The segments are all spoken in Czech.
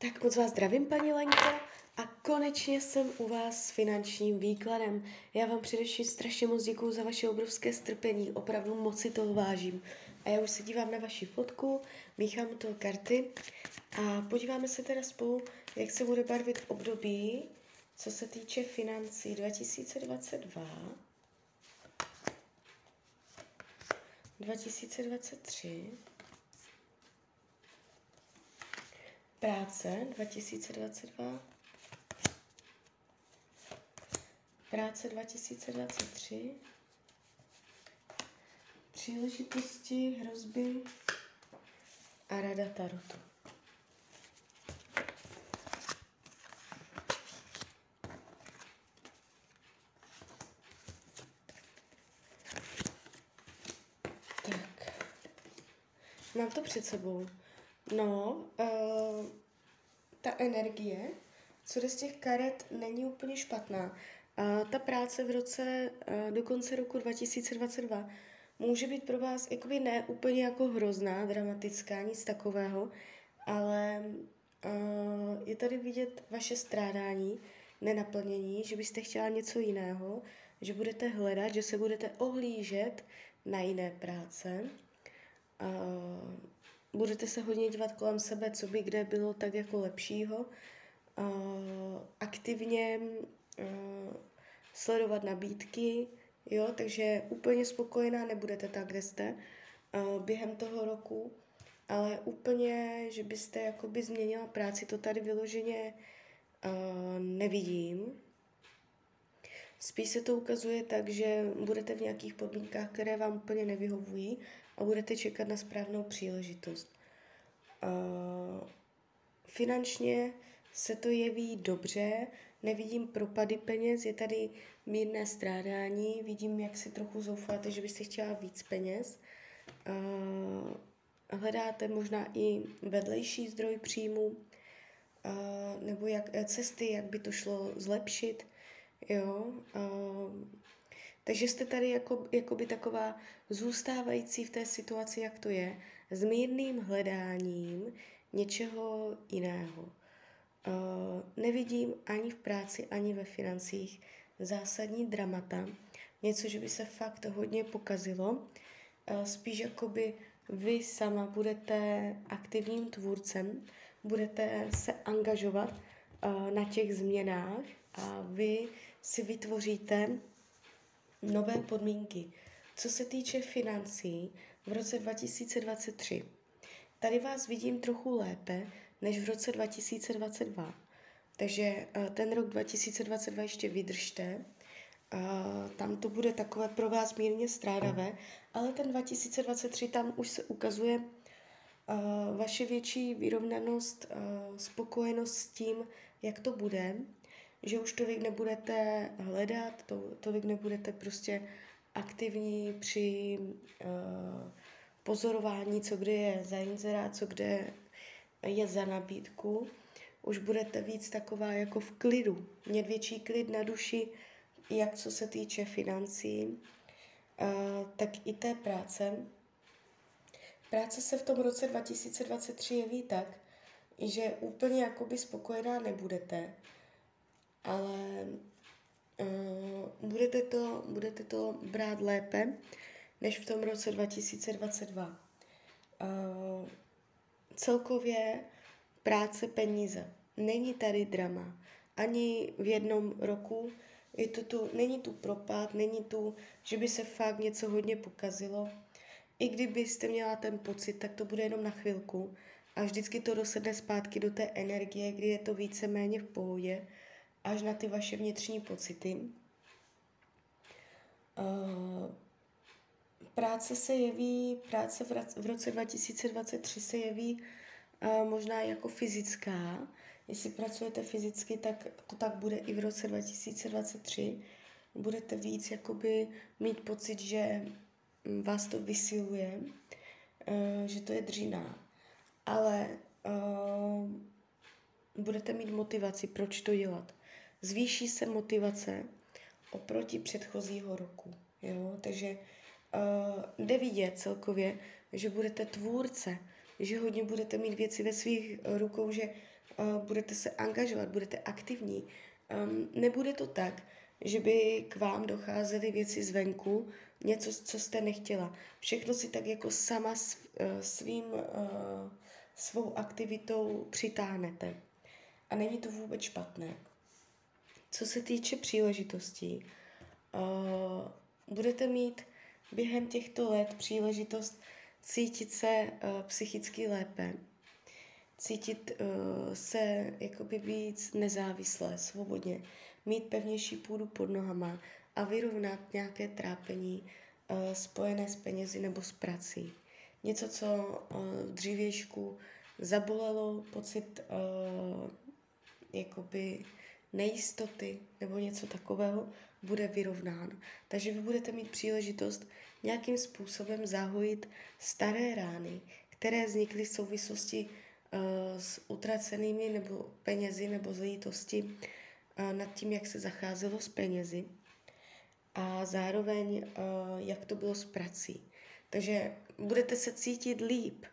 Tak moc vás zdravím, paní Lenko, a konečně jsem u vás s finančním výkladem. Já vám především strašně moc děkuju za vaše obrovské strpení, opravdu moc si toho vážím. A já už se dívám na vaši fotku, míchám to karty a podíváme se teda spolu, jak se bude barvit období, co se týče financí 2022, 2023, Práce 2022. Práce 2023. Příležitosti, hrozby a rada Tarotu. Tak. Mám to před sebou. No, uh, ta energie, co jde z těch karet, není úplně špatná. Uh, ta práce v roce, uh, do konce roku 2022 může být pro vás jakoby ne úplně jako hrozná, dramatická, nic takového, ale uh, je tady vidět vaše strádání, nenaplnění, že byste chtěla něco jiného, že budete hledat, že se budete ohlížet na jiné práce. Uh, budete se hodně dívat kolem sebe, co by kde bylo tak jako lepšího. Uh, aktivně uh, sledovat nabídky, jo, takže úplně spokojená nebudete tak, kde jste uh, během toho roku, ale úplně, že byste jakoby změnila práci, to tady vyloženě uh, nevidím. Spíš se to ukazuje tak, že budete v nějakých podmínkách, které vám úplně nevyhovují a budete čekat na správnou příležitost. Uh, finančně se to jeví dobře, nevidím propady peněz, je tady mírné strádání, vidím, jak si trochu zoufáte, že byste chtěla víc peněz. Uh, hledáte možná i vedlejší zdroj příjmu, uh, nebo jak, cesty, jak by to šlo zlepšit. Jo, uh, takže jste tady jako, jako by taková zůstávající v té situaci, jak to je, s mírným hledáním něčeho jiného. Uh, nevidím ani v práci, ani ve financích zásadní dramata, něco, že by se fakt hodně pokazilo. Uh, spíš jakoby vy sama budete aktivním tvůrcem, budete se angažovat uh, na těch změnách a vy si vytvoříte nové podmínky. Co se týče financí, v roce 2023, tady vás vidím trochu lépe než v roce 2022. Takže eh, ten rok 2022 ještě vydržte. Uh, tam to bude takové pro vás mírně strádavé, ale ten 2023 tam už se ukazuje uh, vaše větší vyrovnanost, spokojenost s tím, jak to bude že už tolik nebudete hledat, to, tolik nebudete prostě aktivní při uh, pozorování, co kde je za inzerát, co kde je za nabídku. Už budete víc taková jako v klidu, mít větší klid na duši, jak co se týče financí, uh, tak i té práce. Práce se v tom roce 2023 jeví tak, že úplně jakoby spokojená nebudete, ale uh, budete, to, budete to brát lépe než v tom roce 2022. Uh, eh, celkově práce, peníze. Není tady drama. Ani v jednom roku je to tu, není tu propad, není tu, že by se fakt něco hodně pokazilo. I kdybyste měla ten pocit, tak to bude jenom na chvilku a vždycky to dosedne zpátky do té energie, kdy je to víceméně v pohodě až na ty vaše vnitřní pocity. Uh, práce se jeví, práce v roce 2023 se jeví uh, možná jako fyzická. Jestli pracujete fyzicky, tak to tak bude i v roce 2023. Budete víc jakoby mít pocit, že vás to vysiluje, uh, že to je dřina. Ale budete mít motivaci, proč to dělat zvýší se motivace oproti předchozího roku. Jo? Takže uh, jde vidět celkově, že budete tvůrce, že hodně budete mít věci ve svých rukou, že uh, budete se angažovat, budete aktivní. Um, nebude to tak, že by k vám docházely věci zvenku, něco, co jste nechtěla. Všechno si tak jako sama svým, svou aktivitou přitáhnete. A není to vůbec špatné. Co se týče příležitostí, budete mít během těchto let příležitost cítit se uh, psychicky lépe, cítit uh, se jakoby víc nezávislé, svobodně, mít pevnější půdu pod nohama a vyrovnat nějaké trápení uh, spojené s penězi nebo s prací. Něco, co uh, v dřívějšku zabolelo, pocit uh, jakoby nejistoty nebo něco takového, bude vyrovnán. Takže vy budete mít příležitost nějakým způsobem zahojit staré rány, které vznikly v souvislosti uh, s utracenými nebo penězi nebo z lítosti uh, nad tím, jak se zacházelo s penězi a zároveň, uh, jak to bylo s prací. Takže budete se cítit líp.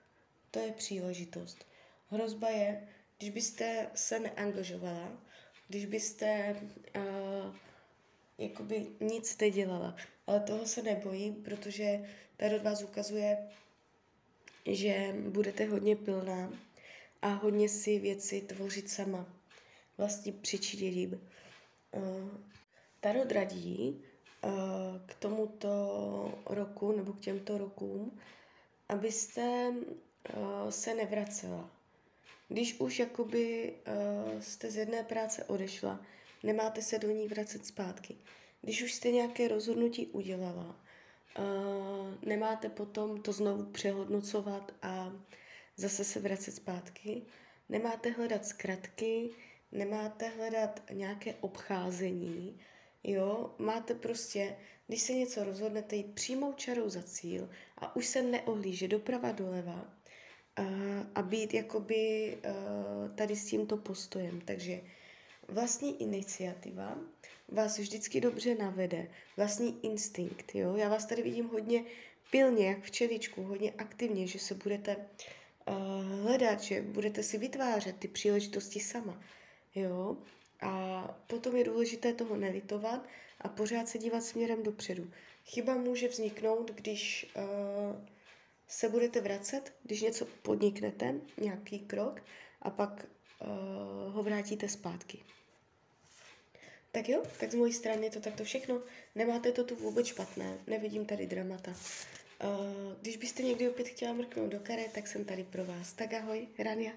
To je příležitost. Hrozba je, když byste se neangažovala, když byste uh, jakoby nic nedělala. Ale toho se nebojím, protože od vás ukazuje, že budete hodně pilná a hodně si věci tvořit sama. Vlastně přičiněním. Uh, Tarot radí uh, k tomuto roku nebo k těmto rokům, abyste uh, se nevracela. Když už jakoby uh, jste z jedné práce odešla, nemáte se do ní vracet zpátky. Když už jste nějaké rozhodnutí udělala, uh, nemáte potom to znovu přehodnocovat a zase se vracet zpátky. Nemáte hledat zkratky, nemáte hledat nějaké obcházení, jo, máte prostě, když se něco rozhodnete, jít přímou čarou za cíl a už se neohlíže doprava doleva a být jakoby tady s tímto postojem. Takže vlastní iniciativa vás vždycky dobře navede, vlastní instinkt, jo. Já vás tady vidím hodně pilně, jak včeličku, hodně aktivně, že se budete uh, hledat, že budete si vytvářet ty příležitosti sama, jo. A potom je důležité toho nelitovat a pořád se dívat směrem dopředu. Chyba může vzniknout, když uh, se budete vracet, když něco podniknete, nějaký krok, a pak uh, ho vrátíte zpátky. Tak jo, tak z mojí strany je to takto všechno. Nemáte to tu vůbec špatné, nevidím tady dramata. Uh, když byste někdy opět chtěla mrknout do kare, tak jsem tady pro vás. Tak ahoj, Rania.